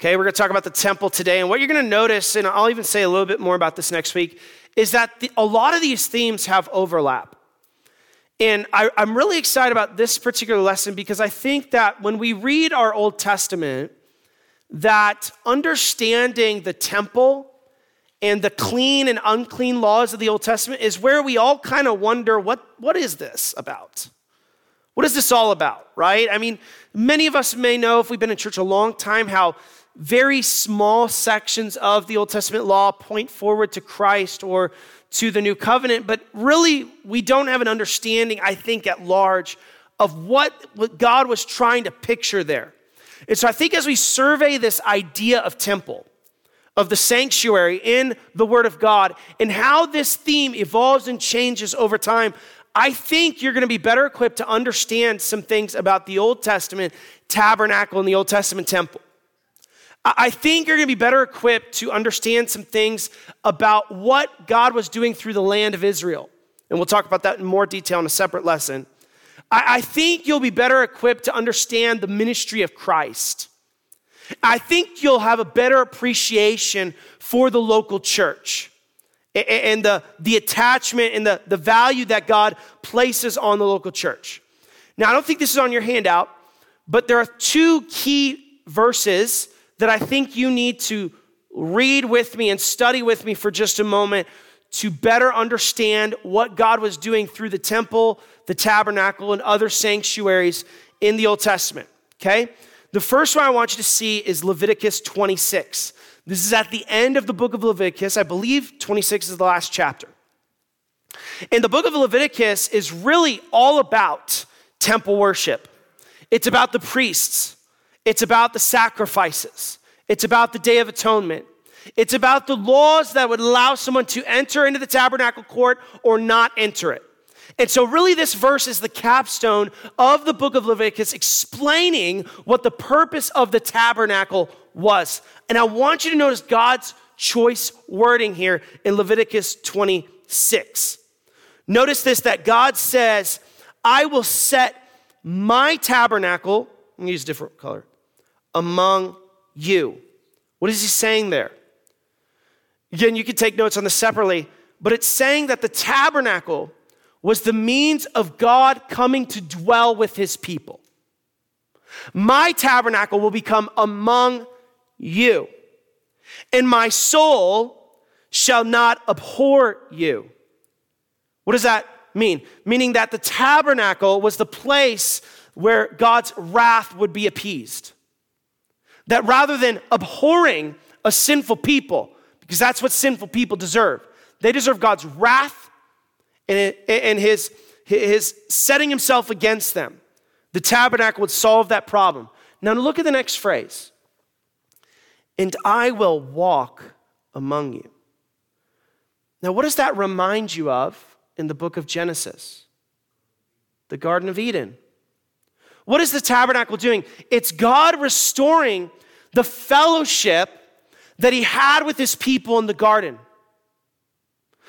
Okay, we're going to talk about the temple today. And what you're going to notice, and I'll even say a little bit more about this next week, is that the, a lot of these themes have overlap. And I, I'm really excited about this particular lesson because I think that when we read our Old Testament, that understanding the temple and the clean and unclean laws of the Old Testament is where we all kind of wonder what, what is this about? What is this all about, right? I mean, many of us may know if we've been in church a long time how very small sections of the Old Testament law point forward to Christ or to the new covenant, but really we don't have an understanding, I think, at large of what, God was trying to picture there. And so I think as we survey this idea of temple, of the sanctuary in the Word of God, and how this theme evolves and changes over time, I think you're going to be better equipped to understand some things about the Old Testament tabernacle and the Old Testament temple. I think you're going to be better equipped to understand some things about what God was doing through the land of Israel. And we'll talk about that in more detail in a separate lesson. I, think you'll be better equipped to understand the ministry of Christ. I think you'll have a better appreciation for the local church and the, the attachment and the, the value that God places on the local church. Now, I don't think this is on your handout, but there are two key verses that I think you need to read with me and study with me for just a moment to better understand what God was doing through the temple, the tabernacle, and other sanctuaries in the Old Testament. Okay? The first one I want you to see is Leviticus 26. This is at the end of the book of Leviticus. I believe 26 is the last chapter. And the book of Leviticus is really all about temple worship. It's about the priests, it's about the sacrifices, it's about the Day of Atonement. It's about the laws that would allow someone to enter into the tabernacle court or not enter it. And so, really, this verse is the capstone of the book of Leviticus explaining what the purpose of the tabernacle was. And I want you to notice God's choice wording here in Leviticus 26. Notice this that God says, I will set my tabernacle, I'm gonna use a different color, among you. What is he saying there? Again, you can take notes on this separately, but it's saying that the tabernacle was the means of God coming to dwell with his people. My tabernacle will become among you, and my soul shall not abhor you. What does that mean? Meaning that the tabernacle was the place where God's wrath would be appeased. That rather than abhorring a sinful people, because that's what sinful people deserve, they deserve God's wrath and his, his setting himself against them. The tabernacle would solve that problem. Now, look at the next phrase and I will walk among you. Now, what does that remind you of in the book of Genesis? The Garden of Eden. What is the tabernacle doing? It's God restoring the fellowship that he had with his people in the garden.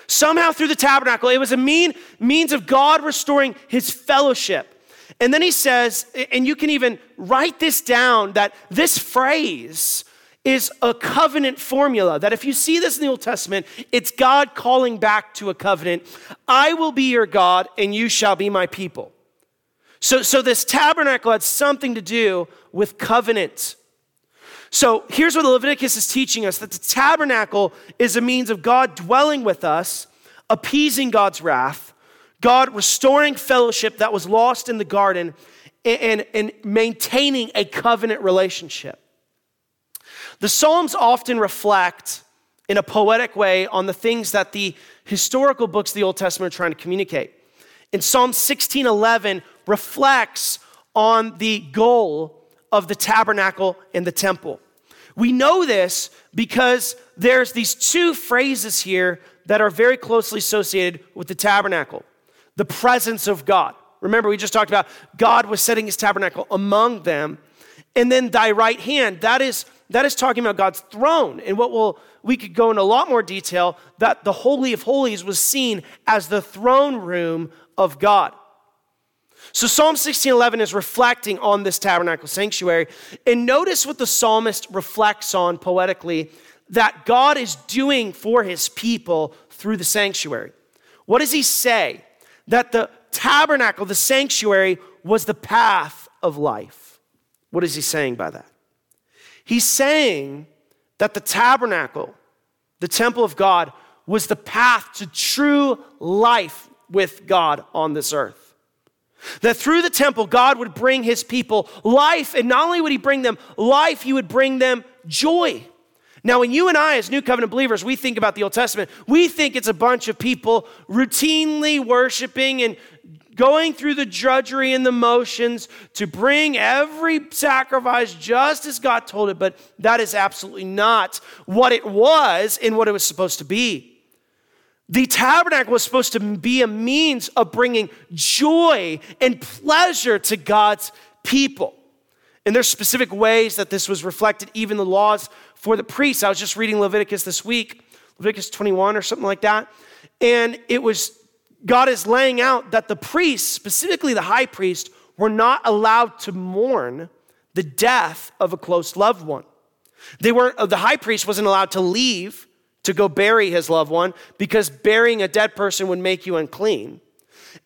Somehow through the tabernacle, it was a mean, means of God restoring his fellowship. And then he says, and you can even write this down, that this phrase is a covenant formula. That if you see this in the Old Testament, it's God calling back to a covenant. I will be your God, and you shall be my people. So, so this tabernacle had something to do with covenant. So here's what Leviticus is teaching us that the tabernacle is a means of God dwelling with us, appeasing God's wrath, God restoring fellowship that was lost in the garden, and, and, and maintaining a covenant relationship. The Psalms often reflect in a poetic way on the things that the historical books of the Old Testament are trying to communicate. In Psalm 16:11 reflects on the goal of the tabernacle and the temple. We know this because there's these two phrases here that are very closely associated with the tabernacle. The presence of God. Remember, we just talked about God was setting his tabernacle among them. And then thy right hand, that is that is talking about God's throne. And what will we could go in a lot more detail that the Holy of Holies was seen as the throne room of God. So Psalm 16:11 is reflecting on this tabernacle sanctuary. And notice what the psalmist reflects on poetically that God is doing for his people through the sanctuary. What does he say? That the tabernacle, the sanctuary, was the path of life. What is he saying by that? He's saying that the tabernacle, the temple of God, was the path to true life with God on this earth. That through the temple, God would bring his people life, and not only would he bring them life, he would bring them joy. Now, when you and I, as New Covenant believers, we think about the Old Testament, we think it's a bunch of people routinely worshiping and going through the drudgery and the motions to bring every sacrifice just as God told it, but that is absolutely not what it was and what it was supposed to be. The tabernacle was supposed to be a means of bringing joy and pleasure to God's people. And there's specific ways that this was reflected, even the laws for the priests. I was just reading Leviticus this week, Leviticus 21 or something like that. And it was, God is laying out that the priests, specifically the high priest, were not allowed to mourn the death of a close loved one. They weren't, the high priest wasn't allowed to leave to go bury his loved one because burying a dead person would make you unclean.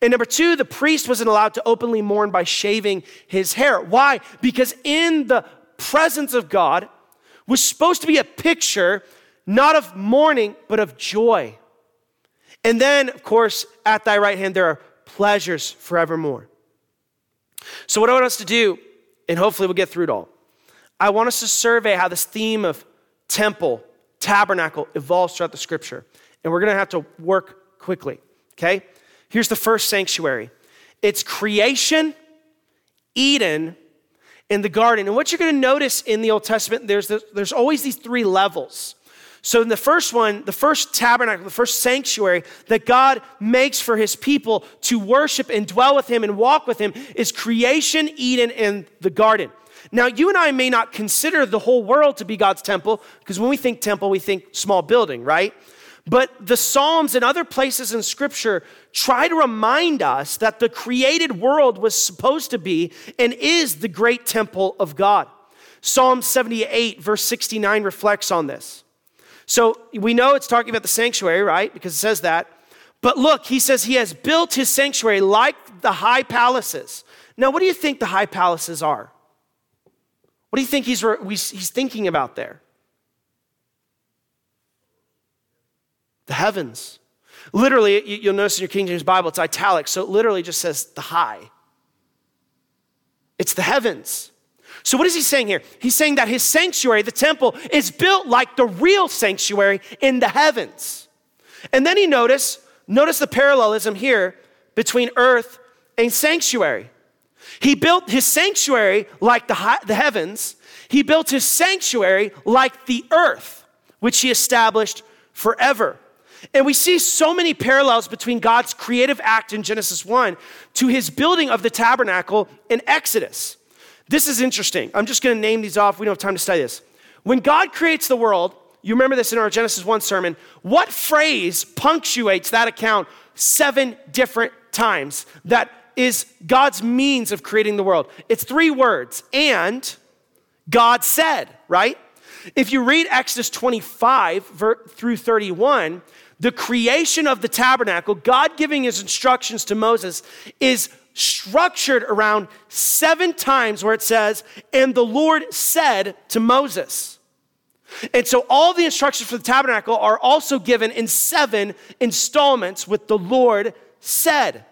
And number two, the priest wasn't allowed to openly mourn by shaving his hair. Why? Because in the presence of God was supposed to be a picture not of mourning, but of joy. And then, of course, at thy right hand, there are pleasures forevermore. So, what I want us to do, and hopefully we'll get through it all, I want us to survey how this theme of temple, tabernacle evolves throughout the scripture. And we're going to have to work quickly, okay? Here's the first sanctuary it's creation, Eden, in the garden. And what you're going to notice in the Old Testament, there's, the, there's always these three levels. So, in the first one, the first tabernacle, the first sanctuary that God makes for his people to worship and dwell with him and walk with him is creation, Eden, and the garden. Now, you and I may not consider the whole world to be God's temple, because when we think temple, we think small building, right? But the Psalms and other places in Scripture try to remind us that the created world was supposed to be and is the great temple of God. Psalm 78, verse 69, reflects on this. So we know it's talking about the sanctuary, right? Because it says that. But look, he says he has built his sanctuary like the high palaces. Now, what do you think the high palaces are? What do you think he's, he's thinking about there? The heavens. Literally, you'll notice in your King James Bible, it's italic, so it literally just says the high. It's the heavens. So, what is he saying here? He's saying that his sanctuary, the temple, is built like the real sanctuary in the heavens. And then he notice, notice the parallelism here between earth and sanctuary. He built his sanctuary like the, high, the heavens. He built his sanctuary like the earth, which he established forever. And we see so many parallels between God's creative act in Genesis 1 to his building of the tabernacle in Exodus. This is interesting. I'm just going to name these off. We don't have time to study this. When God creates the world, you remember this in our Genesis 1 sermon, what phrase punctuates that account seven different times that is God's means of creating the world? It's three words and God said, right? If you read Exodus 25 through 31, the creation of the tabernacle, God giving his instructions to Moses, is structured around seven times where it says, and the Lord said to Moses. And so all the instructions for the tabernacle are also given in seven installments with the Lord said.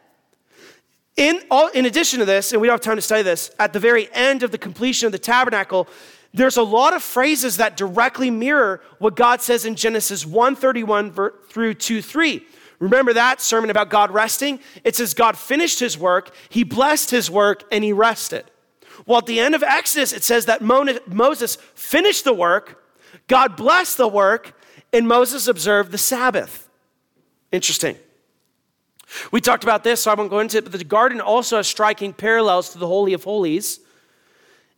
In, all, in addition to this, and we don't have time to study this, at the very end of the completion of the tabernacle, there's a lot of phrases that directly mirror what God says in Genesis 131 through 2 3. Remember that sermon about God resting? It says God finished his work, he blessed his work, and he rested. Well, at the end of Exodus, it says that Moses finished the work, God blessed the work, and Moses observed the Sabbath. Interesting. We talked about this, so I won't go into it, but the garden also has striking parallels to the Holy of Holies.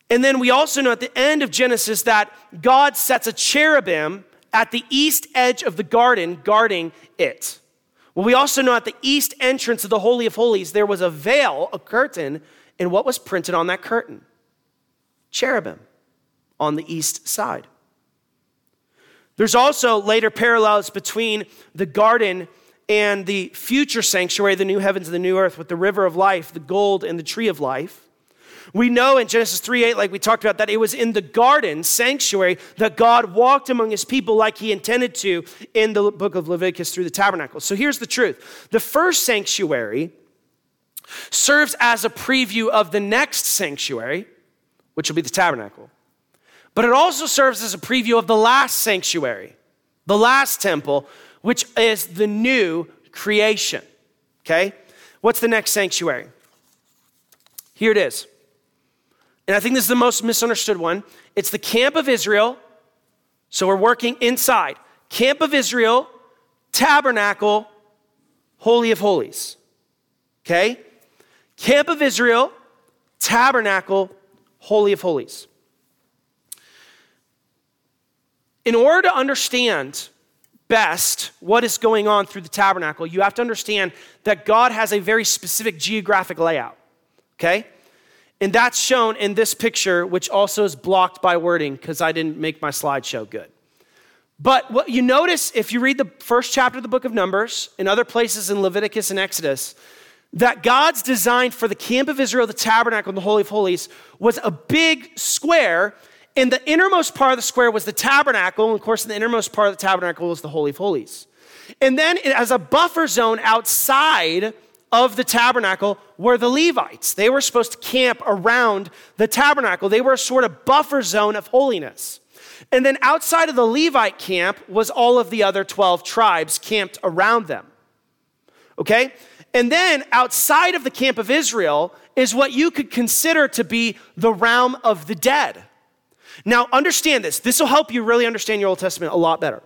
And then we also know at the end of Genesis that God sets a cherubim at the east edge of the garden guarding it. Well, we also know at the east entrance of the Holy of Holies, there was a veil, a curtain, and what was printed on that curtain? Cherubim on the east side. There's also later parallels between the garden and the future sanctuary, the new heavens and the new earth, with the river of life, the gold, and the tree of life. We know in Genesis 3 8, like we talked about, that it was in the garden sanctuary that God walked among his people like he intended to in the book of Leviticus through the tabernacle. So here's the truth the first sanctuary serves as a preview of the next sanctuary, which will be the tabernacle. But it also serves as a preview of the last sanctuary, the last temple, which is the new creation. Okay? What's the next sanctuary? Here it is and I think this is the most misunderstood one. It's the camp of Israel. So we're working inside. Camp of Israel, tabernacle, Holy of Holies. Okay? Camp of Israel, tabernacle, Holy of Holies. In order to understand best what is going on through the tabernacle, you have to understand that God has a very specific geographic layout. Okay? And that's shown in this picture, which also is blocked by wording because I didn't make my slideshow good. But what you notice if you read the first chapter of the book of Numbers, and other places in Leviticus and Exodus, that God's design for the camp of Israel, the tabernacle, and the Holy of Holies was a big square. And the innermost part of the square was the tabernacle. And of course, in the innermost part of the tabernacle was the Holy of Holies. And then, as a buffer zone outside of the tabernacle were the Levites. They were supposed to camp around the tabernacle, they were a sort of buffer zone of holiness. And then outside of the Levite camp was all of the other 12 tribes camped around them. Okay? And then outside of the camp of Israel is what you could consider to be the realm of the dead. Now, understand this. This will help you really understand your Old Testament a lot better.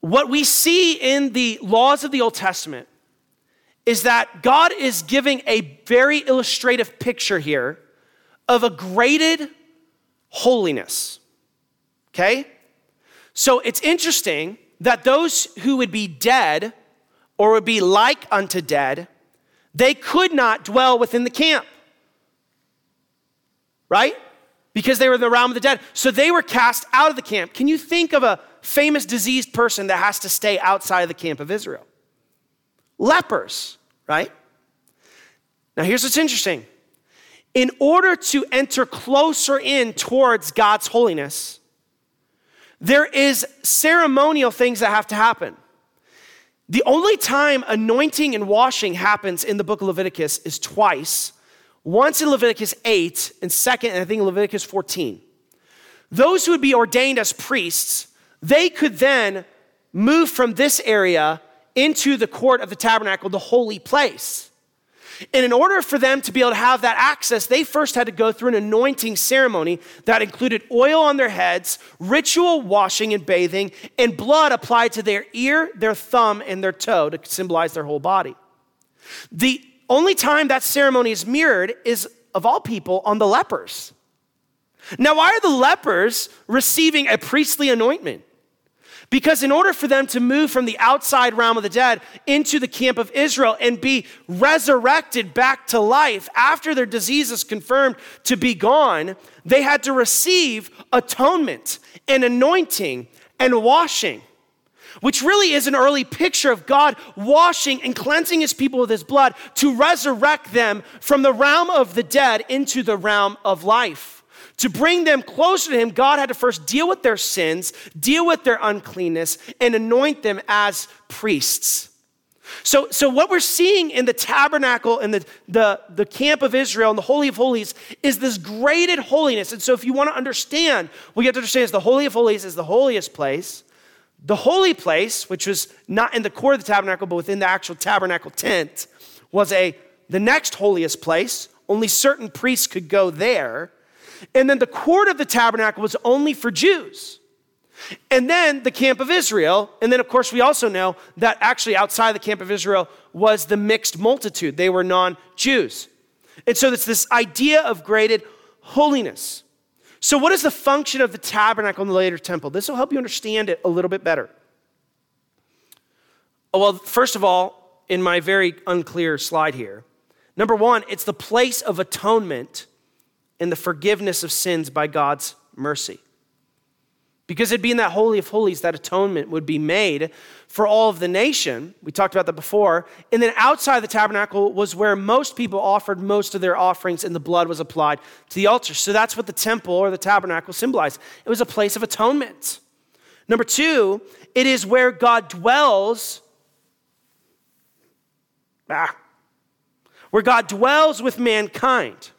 What we see in the laws of the Old Testament is that God is giving a very illustrative picture here of a graded holiness. Okay? So it's interesting that those who would be dead or would be like unto dead, they could not dwell within the camp. Right? Because they were in the realm of the dead. So they were cast out of the camp. Can you think of a famous diseased person that has to stay outside of the camp of Israel? Lepers, right? Now, here's what's interesting. In order to enter closer in towards God's holiness, there is ceremonial things that have to happen. The only time anointing and washing happens in the book of Leviticus is twice. Once in Leviticus 8, and second, and I think Leviticus 14. Those who would be ordained as priests they could then move from this area into the court of the tabernacle, the holy place. And in order for them to be able to have that access, they first had to go through an anointing ceremony that included oil on their heads, ritual washing and bathing, and blood applied to their ear, their thumb, and their toe to symbolize their whole body. The only time that ceremony is mirrored is, of all people, on the lepers. Now, why are the lepers receiving a priestly anointment? Because in order for them to move from the outside realm of the dead into the camp of Israel and be resurrected back to life after their disease is confirmed to be gone, they had to receive atonement and anointing and washing, which really is an early picture of God washing and cleansing his people with his blood to resurrect them from the realm of the dead into the realm of life. To bring them closer to Him, God had to first deal with their sins, deal with their uncleanness, and anoint them as priests. So, so what we're seeing in the tabernacle and the, the, the camp of Israel and the Holy of Holies is this graded holiness. And so if you want to understand, what you have to understand is the Holy of Holies is the holiest place. The holy place, which was not in the core of the tabernacle, but within the actual tabernacle tent, was a the next holiest place. Only certain priests could go there. And then the court of the tabernacle was only for Jews. And then the camp of Israel. And then, of course, we also know that actually outside the camp of Israel was the mixed multitude. They were non Jews. And so it's this idea of graded holiness. So, what is the function of the tabernacle in the later temple? This will help you understand it a little bit better. Oh, well, first of all, in my very unclear slide here, number one, it's the place of atonement and the forgiveness of sins by God's mercy. Because it'd be in that Holy of Holies that atonement would be made for all of the nation. We talked about that before. And then outside the tabernacle was where most people offered most of their offerings and the blood was applied to the altar. So that's what the temple or the tabernacle symbolized. It was a place of atonement. Number two, it is where God dwells. Ah, where God dwells with mankind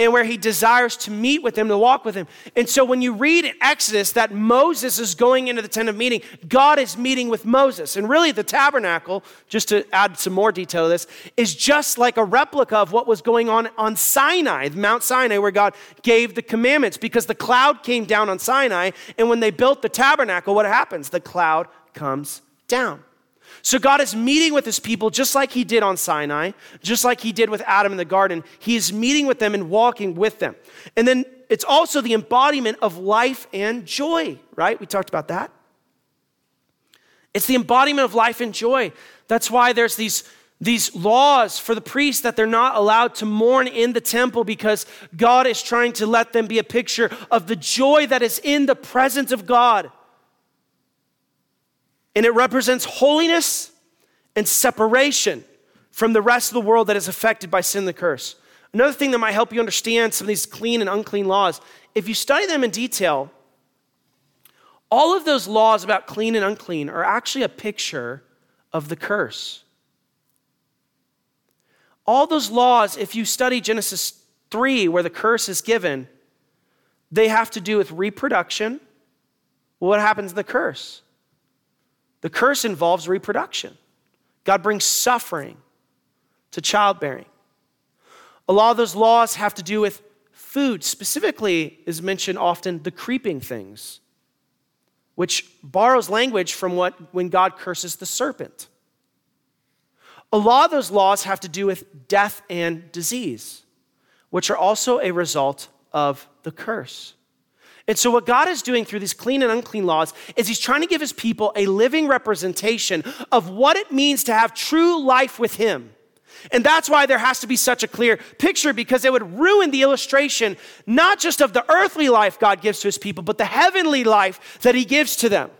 and where he desires to meet with him, to walk with him. And so when you read in Exodus that Moses is going into the tent of meeting, God is meeting with Moses. And really, the tabernacle, just to add some more detail to this, is just like a replica of what was going on on Sinai, Mount Sinai, where God gave the commandments, because the cloud came down on Sinai. And when they built the tabernacle, what happens? The cloud comes down. So God is meeting with his people just like he did on Sinai, just like he did with Adam in the garden. He is meeting with them and walking with them. And then it's also the embodiment of life and joy, right? We talked about that. It's the embodiment of life and joy. That's why there's these, these laws for the priests that they're not allowed to mourn in the temple because God is trying to let them be a picture of the joy that is in the presence of God. And it represents holiness and separation from the rest of the world that is affected by sin and the curse. Another thing that might help you understand some of these clean and unclean laws, if you study them in detail, all of those laws about clean and unclean are actually a picture of the curse. All those laws, if you study Genesis 3, where the curse is given, they have to do with reproduction. what happens to the curse? The curse involves reproduction. God brings suffering to childbearing. A lot of those laws have to do with food. Specifically, is mentioned often the creeping things, which borrows language from what when God curses the serpent. A lot of those laws have to do with death and disease, which are also a result of the curse. And so, what God is doing through these clean and unclean laws is He's trying to give His people a living representation of what it means to have true life with Him. And that's why there has to be such a clear picture because it would ruin the illustration, not just of the earthly life God gives to His people, but the heavenly life that He gives to them.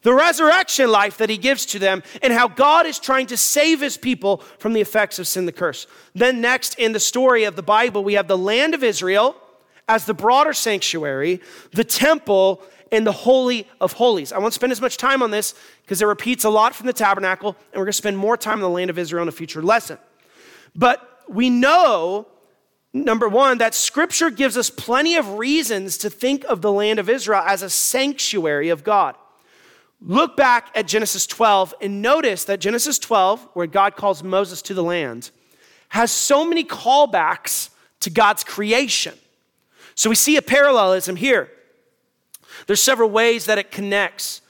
The resurrection life that He gives to them, and how God is trying to save His people from the effects of sin, the curse. Then, next in the story of the Bible, we have the land of Israel as the broader sanctuary, the temple, and the Holy of Holies. I won't spend as much time on this because it repeats a lot from the tabernacle, and we're going to spend more time in the land of Israel in a future lesson. But we know, number one, that scripture gives us plenty of reasons to think of the land of Israel as a sanctuary of God. Look back at Genesis 12 and notice that Genesis 12, where God calls Moses to the land, has so many callbacks to God's creation. So we see a parallelism here. There's several ways that it connects.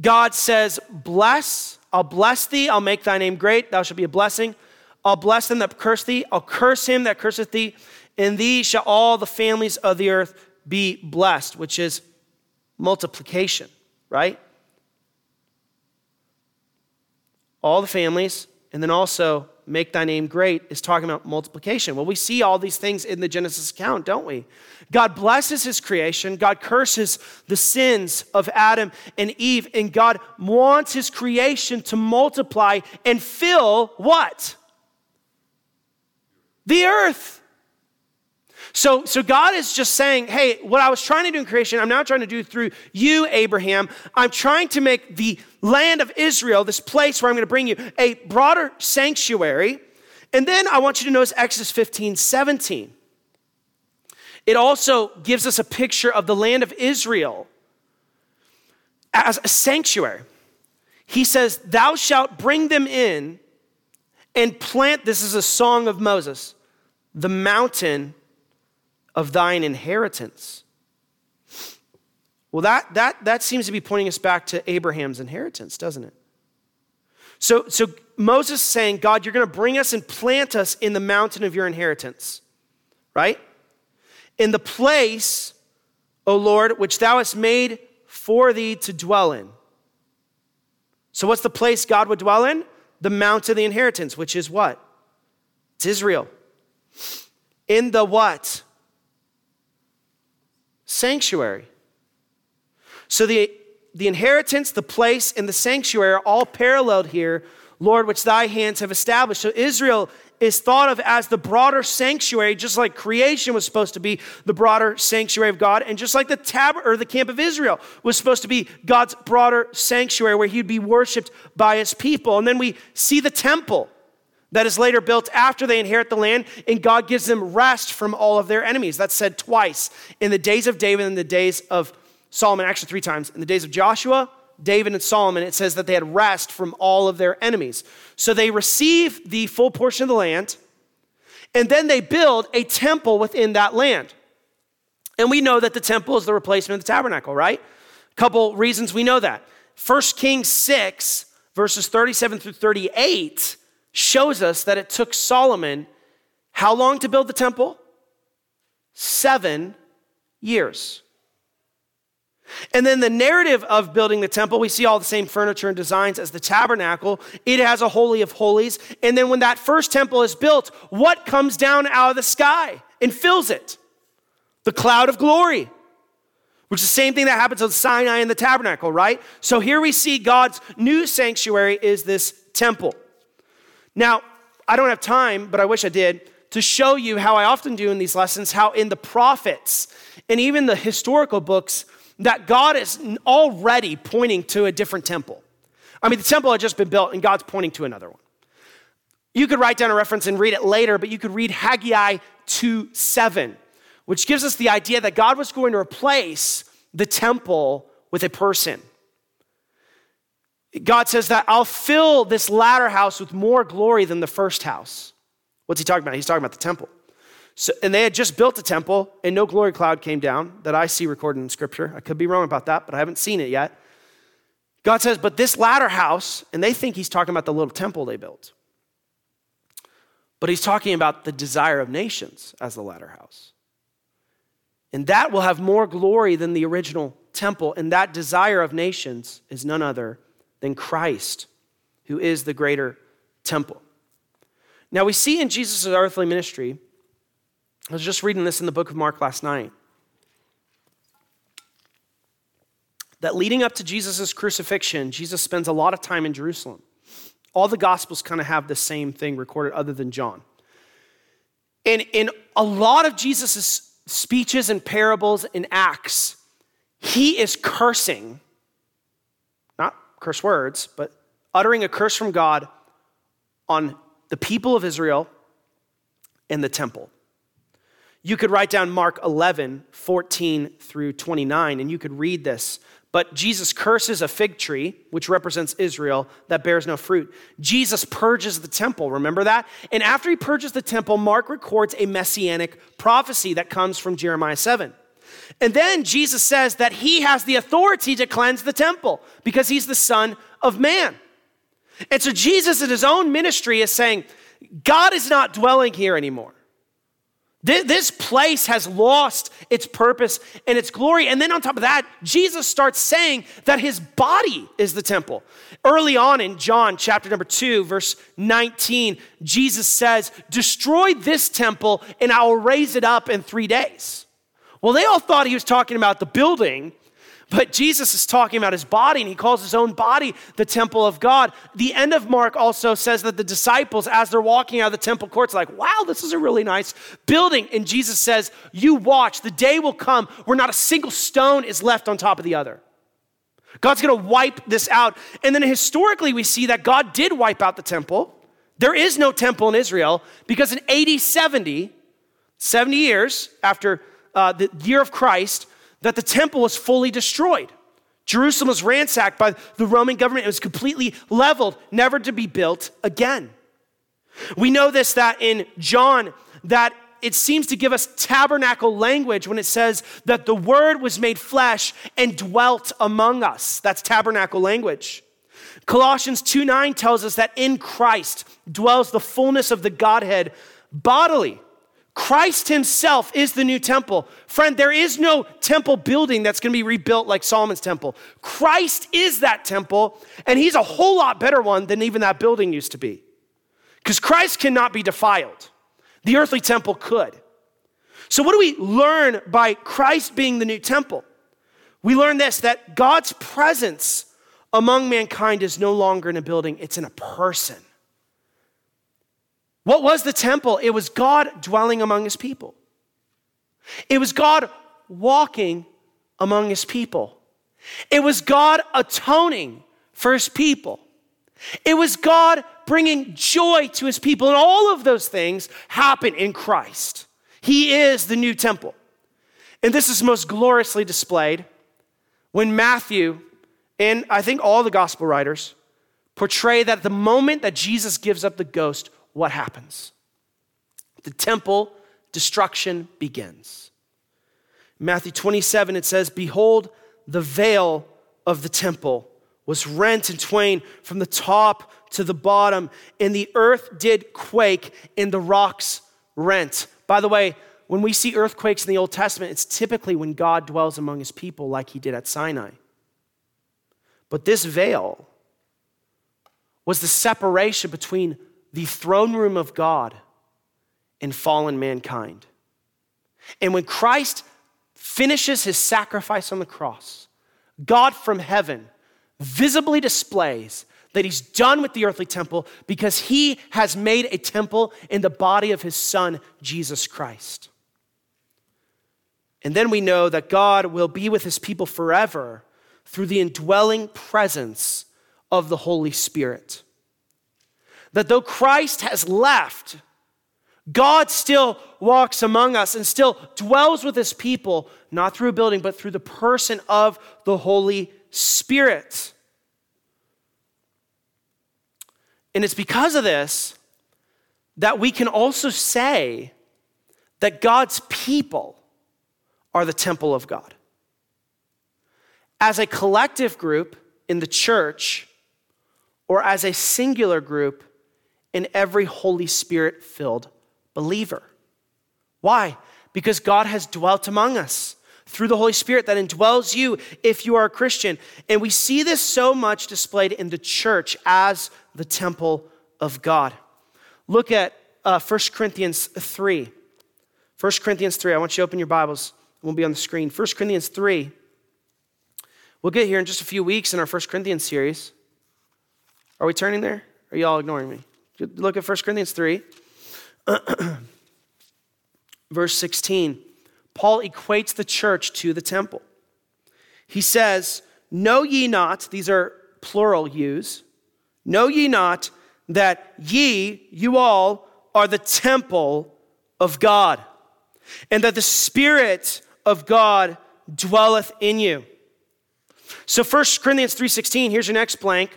God says, Bless, I'll bless thee, I'll make thy name great, thou shalt be a blessing. I'll bless them that curse thee, I'll curse him that curseth thee. In thee shall all the families of the earth be blessed, which is multiplication, right? All the families, and then also make thy name great is talking about multiplication. Well, we see all these things in the Genesis account, don't we? God blesses his creation, God curses the sins of Adam and Eve, and God wants his creation to multiply and fill what? The earth. So, so God is just saying, hey, what I was trying to do in creation, I'm now trying to do through you, Abraham. I'm trying to make the land of Israel, this place where I'm going to bring you, a broader sanctuary. And then I want you to notice Exodus 15, 17. It also gives us a picture of the land of Israel as a sanctuary. He says, Thou shalt bring them in and plant, this is a song of Moses, the mountain of thine inheritance. Well, that, that, that seems to be pointing us back to Abraham's inheritance, doesn't it? So, so Moses saying, God, you're going to bring us and plant us in the mountain of your inheritance, right? In the place, O Lord, which thou hast made for thee to dwell in. So, what's the place God would dwell in? The mount of the inheritance, which is what? It's Israel. In the what? Sanctuary. So, the, the inheritance, the place, and the sanctuary are all paralleled here, Lord, which thy hands have established. So, Israel is thought of as the broader sanctuary, just like creation was supposed to be the broader sanctuary of God, and just like the tab or the camp of Israel was supposed to be God's broader sanctuary where he'd be worshiped by his people. And then we see the temple that is later built after they inherit the land, and God gives them rest from all of their enemies. That's said twice in the days of David and the days of Solomon, actually three times. In the days of Joshua, David and Solomon, it says that they had rest from all of their enemies. So they receive the full portion of the land, and then they build a temple within that land. And we know that the temple is the replacement of the tabernacle, right? A couple reasons we know that. 1 Kings 6, verses 37 through 38, shows us that it took Solomon how long to build the temple? Seven years. And then the narrative of building the temple, we see all the same furniture and designs as the tabernacle. It has a holy of holies. And then when that first temple is built, what comes down out of the sky and fills it? The cloud of glory, which is the same thing that happens on Sinai and the tabernacle, right? So here we see God's new sanctuary is this temple. Now, I don't have time, but I wish I did, to show you how I often do in these lessons, how in the prophets and even the historical books, that God is already pointing to a different temple. I mean, the temple had just been built and God's pointing to another one. You could write down a reference and read it later, but you could read Haggai 2 7, which gives us the idea that God was going to replace the temple with a person. God says that I'll fill this latter house with more glory than the first house. What's he talking about? He's talking about the temple. So, and they had just built a temple, and no glory cloud came down that I see recorded in Scripture. I could be wrong about that, but I haven't seen it yet. God says, but this latter house, and they think he's talking about the little temple they built. But he's talking about the desire of nations as the latter house. And that will have more glory than the original temple. And that desire of nations is none other than Christ, who is the greater temple. Now, we see in Jesus' earthly ministry I was just reading this in the book of Mark last night. That leading up to Jesus' crucifixion, Jesus spends a lot of time in Jerusalem. All the Gospels kind of have the same thing recorded, other than John. And in a lot of Jesus' speeches and parables and acts, he is cursing, curse words, but uttering a curse from God on the people of Israel and the temple. You could write down Mark 11, 14 through 29, and you could read this. But Jesus curses a fig tree, which represents Israel, that bears no fruit. Jesus purges the temple, remember that? And after he purges the temple, Mark records a messianic prophecy that comes from Jeremiah 7. And then Jesus says that he has the authority to cleanse the temple because he's the Son of Man. And so Jesus, in his own ministry, is saying, God is not dwelling here anymore. This place has lost its purpose and its glory. And then on top of that, Jesus starts saying that his body is the temple. Early on in John chapter number 2, verse 19, Jesus says, Destroy this temple and I will raise it up in three days. Well, they all thought he was talking about the building, but Jesus is talking about his body, and he calls his own body the temple of God. The end of Mark also says that the disciples, as they're walking out of the temple courts, like, wow, this is a really nice building. And Jesus says, You watch, the day will come where not a single stone is left on top of the other. God's gonna wipe this out. And then historically, we see that God did wipe out the temple. There is no temple in Israel because in AD 70, 70 years after uh, the year of Christ, that the temple was fully destroyed. Jerusalem was ransacked by the Roman government. It was completely leveled, never to be built again. We know this that in John, that it seems to give us tabernacle language when it says that the word was made flesh and dwelt among us. That's tabernacle language. Colossians 2 9 tells us that in Christ dwells the fullness of the Godhead bodily. Christ himself is the new temple. Friend, there is no temple building that's going to be rebuilt like Solomon's temple. Christ is that temple, and he's a whole lot better one than even that building used to be. Because Christ cannot be defiled, the earthly temple could. So, what do we learn by Christ being the new temple? We learn this that God's presence among mankind is no longer in a building, it's in a person. What was the temple? It was God dwelling among his people. It was God walking among his people. It was God atoning for his people. It was God bringing joy to his people. And all of those things happen in Christ. He is the new temple. And this is most gloriously displayed when Matthew and I think all the gospel writers portray that the moment that Jesus gives up the ghost, what happens? The temple destruction begins. Matthew 27, it says, Behold, the veil of the temple was rent in twain from the top to the bottom, and the earth did quake, and the rocks rent. By the way, when we see earthquakes in the Old Testament, it's typically when God dwells among his people, like he did at Sinai. But this veil was the separation between the throne room of God and fallen mankind. And when Christ finishes his sacrifice on the cross, God from heaven visibly displays that he's done with the earthly temple because he has made a temple in the body of his son, Jesus Christ. And then we know that God will be with his people forever through the indwelling presence of the Holy Spirit that though Christ has left, God still walks among us and still dwells with his people, not through a building, but through the person of the Holy Spirit. And it's because of this that we can also say that God's people are the temple of God. As a collective group in the church, or as a singular group in every Holy Spirit filled believer. Why? Because God has dwelt among us through the Holy Spirit that indwells you if you are a Christian. And we see this so much displayed in the church as the temple of God. Look at uh, 1 Corinthians 3. 1 Corinthians 3. I want you to open your Bibles. It won't be on the screen. 1 Corinthians 3. We'll get here in just a few weeks in our 1 Corinthians series. Are we turning there? Are you all ignoring me? Look at 1 Corinthians 3, verse 16. Paul equates the church to the temple. He says, Know ye not, these are plural use, know ye not that ye, you all, are the temple of God, and that the Spirit of God dwelleth in you. So 1 Corinthians 3:16, here's your next blank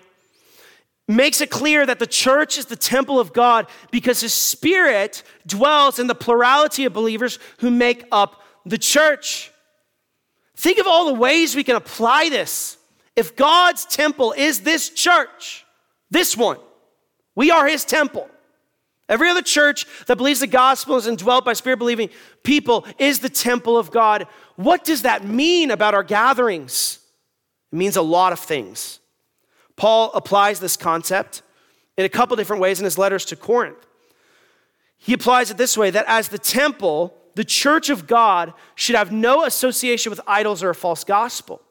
makes it clear that the church is the temple of God because his spirit dwells in the plurality of believers who make up the church. Think of all the ways we can apply this. If God's temple is this church, this one, we are his temple. Every other church that believes the gospel is indwelt by spirit believing people is the temple of God. What does that mean about our gatherings? It means a lot of things. Paul applies this concept in a couple different ways in his letters to Corinth. He applies it this way that as the temple, the church of God should have no association with idols or a false gospel.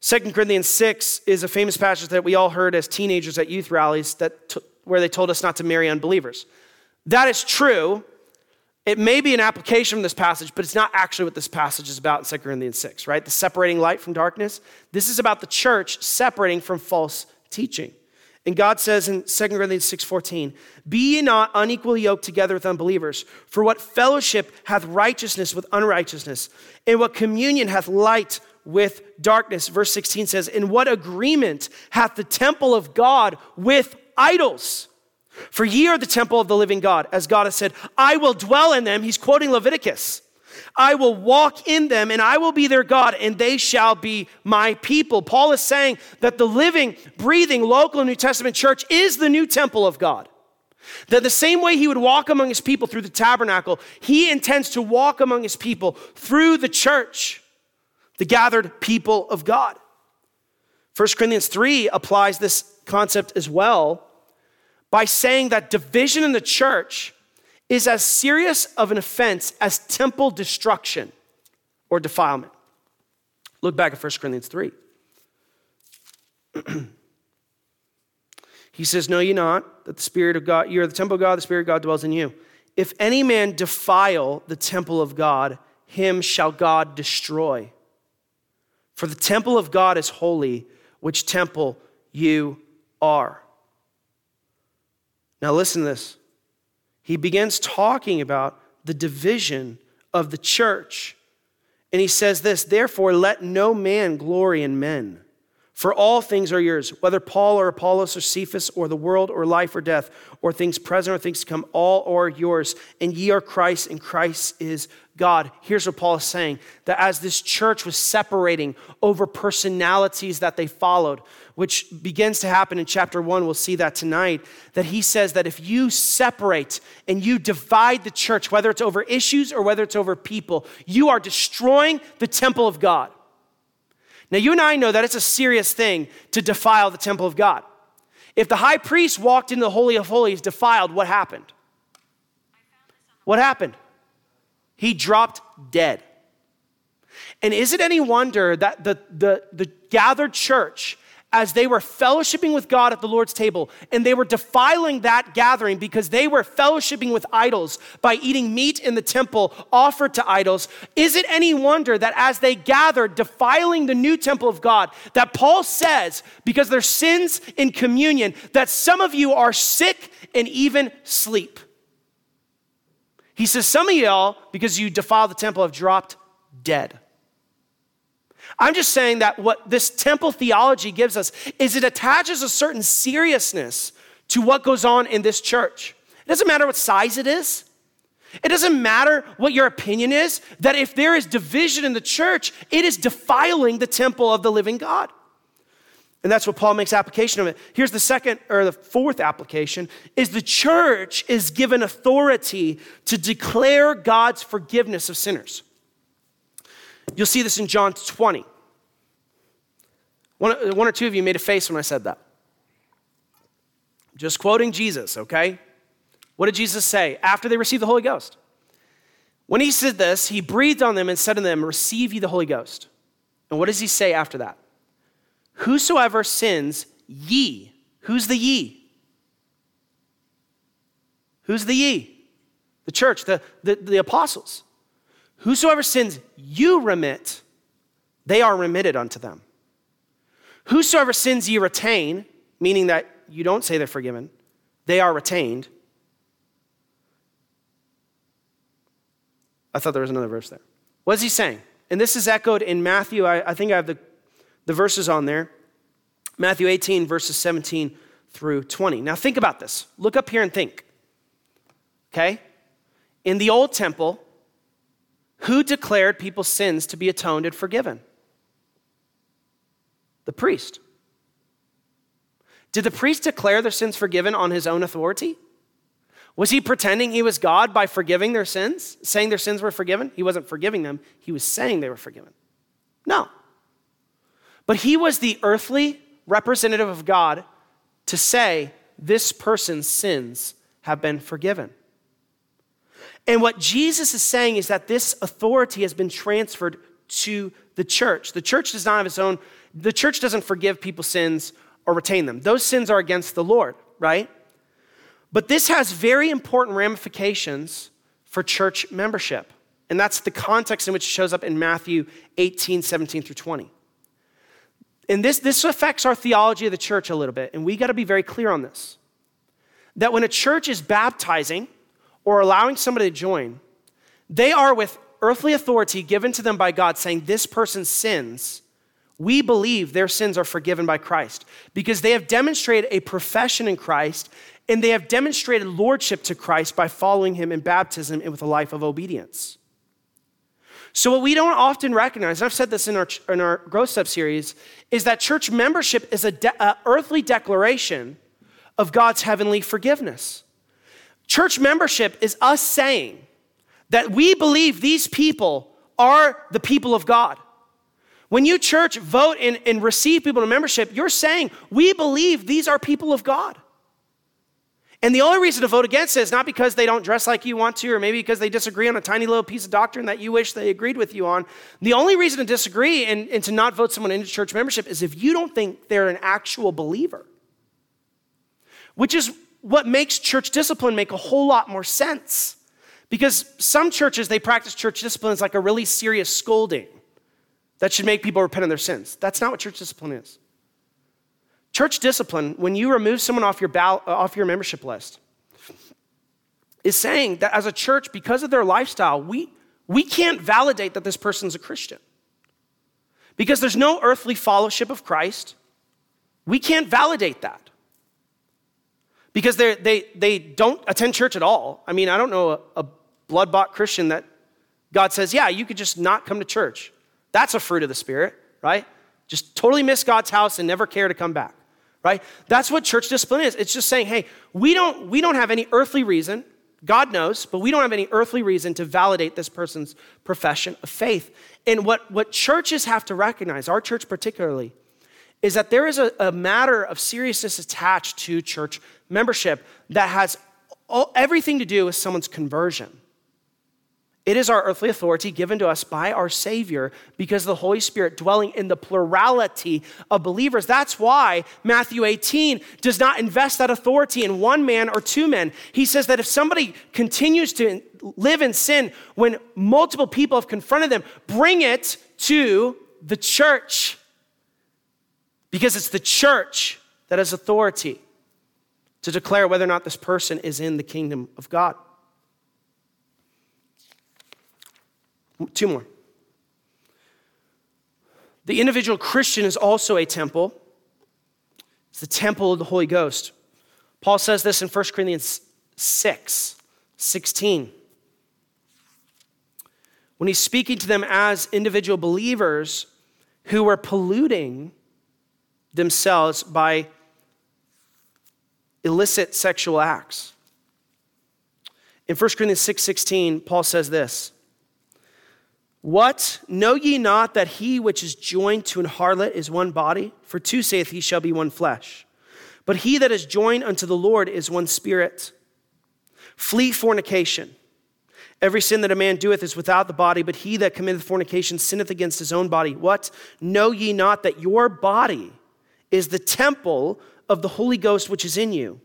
2 Corinthians 6 is a famous passage that we all heard as teenagers at youth rallies that t- where they told us not to marry unbelievers. That is true, it may be an application from this passage, but it's not actually what this passage is about in 2 Corinthians 6, right? The separating light from darkness. This is about the church separating from false teaching. And God says in 2 Corinthians 6:14, "Be ye not unequally yoked together with unbelievers, for what fellowship hath righteousness with unrighteousness, and what communion hath light with darkness?" Verse 16 says, "In what agreement hath the temple of God with idols?" For ye are the temple of the living God. As God has said, I will dwell in them. He's quoting Leviticus. I will walk in them and I will be their God and they shall be my people. Paul is saying that the living, breathing, local New Testament church is the new temple of God. That the same way he would walk among his people through the tabernacle, he intends to walk among his people through the church, the gathered people of God. 1 Corinthians 3 applies this concept as well by saying that division in the church is as serious of an offense as temple destruction or defilement. Look back at 1 Corinthians 3. he says, Know ye not that the Spirit of God, you are the temple of God, the Spirit of God dwells in you. If any man defile the temple of God, him shall God destroy. For the temple of God is holy, which temple you are. Now, listen to this. He begins talking about the division of the church. And he says this Therefore, let no man glory in men. For all things are yours, whether Paul or Apollos or Cephas or the world or life or death or things present or things to come, all are yours. And ye are Christ, and Christ is God. Here's what Paul is saying that as this church was separating over personalities that they followed, which begins to happen in chapter one, we'll see that tonight, that he says that if you separate and you divide the church, whether it's over issues or whether it's over people, you are destroying the temple of God. Now, you and I know that it's a serious thing to defile the temple of God. If the high priest walked into the Holy of Holies defiled, what happened? What happened? He dropped dead. And is it any wonder that the, the, the gathered church as they were fellowshipping with God at the Lord's table, and they were defiling that gathering because they were fellowshipping with idols by eating meat in the temple offered to idols. Is it any wonder that as they gathered, defiling the new temple of God, that Paul says, because their sins in communion, that some of you are sick and even sleep? He says, Some of y'all, because you defile the temple, have dropped dead. I'm just saying that what this temple theology gives us is it attaches a certain seriousness to what goes on in this church. It doesn't matter what size it is. It doesn't matter what your opinion is, that if there is division in the church, it is defiling the temple of the living God. And that's what Paul makes application of it. Here's the second or the fourth application is the church is given authority to declare God's forgiveness of sinners. You'll see this in John 20. One, uh, one or two of you made a face when I said that. Just quoting Jesus, okay? What did Jesus say after they received the Holy Ghost? When he said this, he breathed on them and said to them, Receive ye the Holy Ghost. And what does he say after that? Whosoever sins, ye. Who's the ye? Who's the ye? The church, the, the, the apostles. Whosoever sins you remit, they are remitted unto them. Whosoever sins ye retain, meaning that you don't say they're forgiven, they are retained. I thought there was another verse there. What is he saying? And this is echoed in Matthew. I, I think I have the, the verses on there. Matthew 18, verses 17 through 20. Now think about this. Look up here and think. Okay? In the old temple, who declared people's sins to be atoned and forgiven? The priest. Did the priest declare their sins forgiven on his own authority? Was he pretending he was God by forgiving their sins, saying their sins were forgiven? He wasn't forgiving them, he was saying they were forgiven. No. But he was the earthly representative of God to say, this person's sins have been forgiven. And what Jesus is saying is that this authority has been transferred to the church. The church does not have its own, the church doesn't forgive people's sins or retain them. Those sins are against the Lord, right? But this has very important ramifications for church membership. And that's the context in which it shows up in Matthew 18, 17 through 20. And this, this affects our theology of the church a little bit, and we got to be very clear on this. That when a church is baptizing, or allowing somebody to join, they are with earthly authority given to them by God saying, This person sins, we believe their sins are forgiven by Christ because they have demonstrated a profession in Christ and they have demonstrated lordship to Christ by following him in baptism and with a life of obedience. So, what we don't often recognize, and I've said this in our, in our Growth Step series, is that church membership is an de- earthly declaration of God's heavenly forgiveness. Church membership is us saying that we believe these people are the people of God. When you church vote and, and receive people to membership, you're saying, we believe these are people of God. And the only reason to vote against it is not because they don't dress like you want to, or maybe because they disagree on a tiny little piece of doctrine that you wish they agreed with you on. The only reason to disagree and, and to not vote someone into church membership is if you don't think they're an actual believer, which is what makes church discipline make a whole lot more sense. Because some churches, they practice church discipline as like a really serious scolding that should make people repent of their sins. That's not what church discipline is. Church discipline, when you remove someone off your, ball- uh, off your membership list, is saying that as a church, because of their lifestyle, we, we can't validate that this person's a Christian. Because there's no earthly fellowship of Christ, we can't validate that. Because they they, they don't attend church at all. I mean, I don't know a, a blood bought Christian that God says, yeah, you could just not come to church. That's a fruit of the Spirit, right? Just totally miss God's house and never care to come back, right? That's what church discipline is. It's just saying, hey, we don't, we don't have any earthly reason, God knows, but we don't have any earthly reason to validate this person's profession of faith. And what, what churches have to recognize, our church particularly, is that there is a, a matter of seriousness attached to church membership that has all, everything to do with someone's conversion. It is our earthly authority given to us by our Savior because the Holy Spirit dwelling in the plurality of believers. That's why Matthew 18 does not invest that authority in one man or two men. He says that if somebody continues to live in sin when multiple people have confronted them, bring it to the church because it's the church that has authority to declare whether or not this person is in the kingdom of God. Two more. The individual Christian is also a temple. It's the temple of the Holy Ghost. Paul says this in 1 Corinthians 6 16. When he's speaking to them as individual believers who were polluting themselves by illicit sexual acts. In 1 Corinthians 6 16, Paul says this what? Know ye not that he which is joined to an harlot is one body? For two saith he shall be one flesh. But he that is joined unto the Lord is one spirit. Flee fornication. Every sin that a man doeth is without the body, but he that committeth fornication sinneth against his own body. What? Know ye not that your body is the temple of the Holy Ghost which is in you?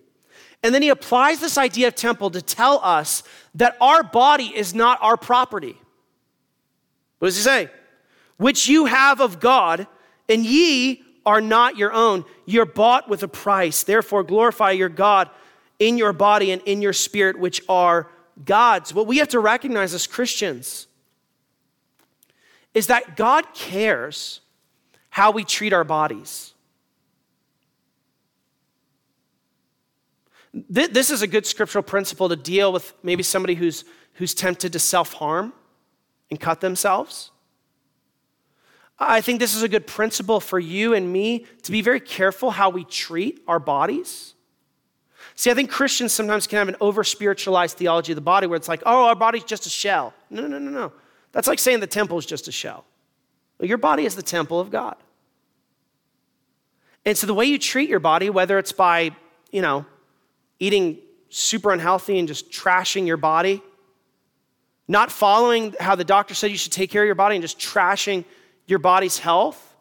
And then he applies this idea of temple to tell us that our body is not our property. What does he say? Which you have of God, and ye are not your own. You're bought with a price. Therefore, glorify your God in your body and in your spirit, which are God's. What we have to recognize as Christians is that God cares how we treat our bodies. This is a good scriptural principle to deal with maybe somebody who's, who's tempted to self harm and cut themselves. I think this is a good principle for you and me to be very careful how we treat our bodies. See, I think Christians sometimes can have an over spiritualized theology of the body where it's like, oh, our body's just a shell. No, no, no, no, no. That's like saying the temple is just a shell. Well, your body is the temple of God. And so the way you treat your body, whether it's by, you know, eating super unhealthy and just trashing your body, not following how the doctor said you should take care of your body and just trashing your body's health,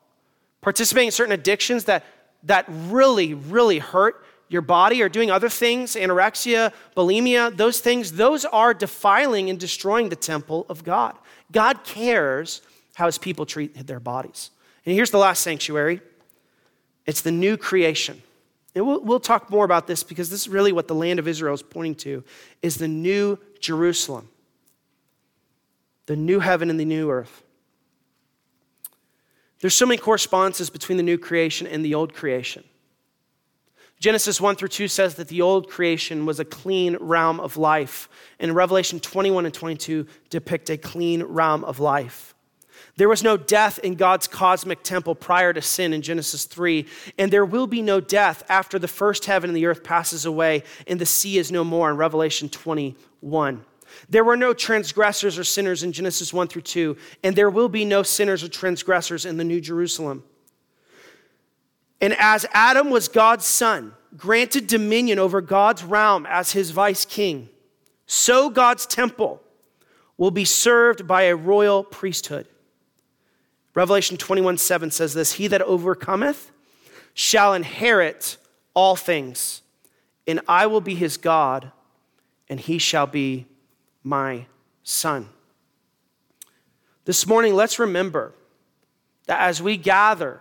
participating in certain addictions that, that really, really hurt your body, or doing other things, anorexia, bulimia, those things, those are defiling and destroying the temple of God. God cares how his people treat their bodies. And here's the last sanctuary it's the new creation. And we'll, we'll talk more about this because this is really what the land of Israel is pointing to is the new Jerusalem the new heaven and the new earth. There's so many correspondences between the new creation and the old creation. Genesis 1 through 2 says that the old creation was a clean realm of life. And Revelation 21 and 22 depict a clean realm of life. There was no death in God's cosmic temple prior to sin in Genesis 3, and there will be no death after the first heaven and the earth passes away and the sea is no more in Revelation 21. There were no transgressors or sinners in Genesis 1 through 2, and there will be no sinners or transgressors in the New Jerusalem. And as Adam was God's son, granted dominion over God's realm as his vice king, so God's temple will be served by a royal priesthood. Revelation 21 7 says this He that overcometh shall inherit all things, and I will be his God, and he shall be my son. This morning, let's remember that as we gather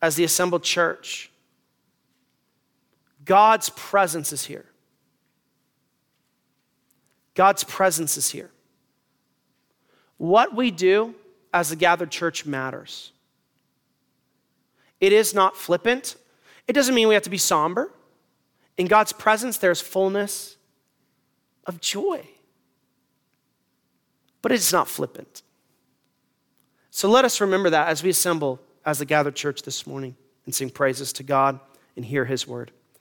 as the assembled church, God's presence is here. God's presence is here. What we do as a gathered church matters. It is not flippant. It doesn't mean we have to be somber. In God's presence, there's fullness of joy. But it's not flippant. So let us remember that as we assemble as a gathered church this morning and sing praises to God and hear his word.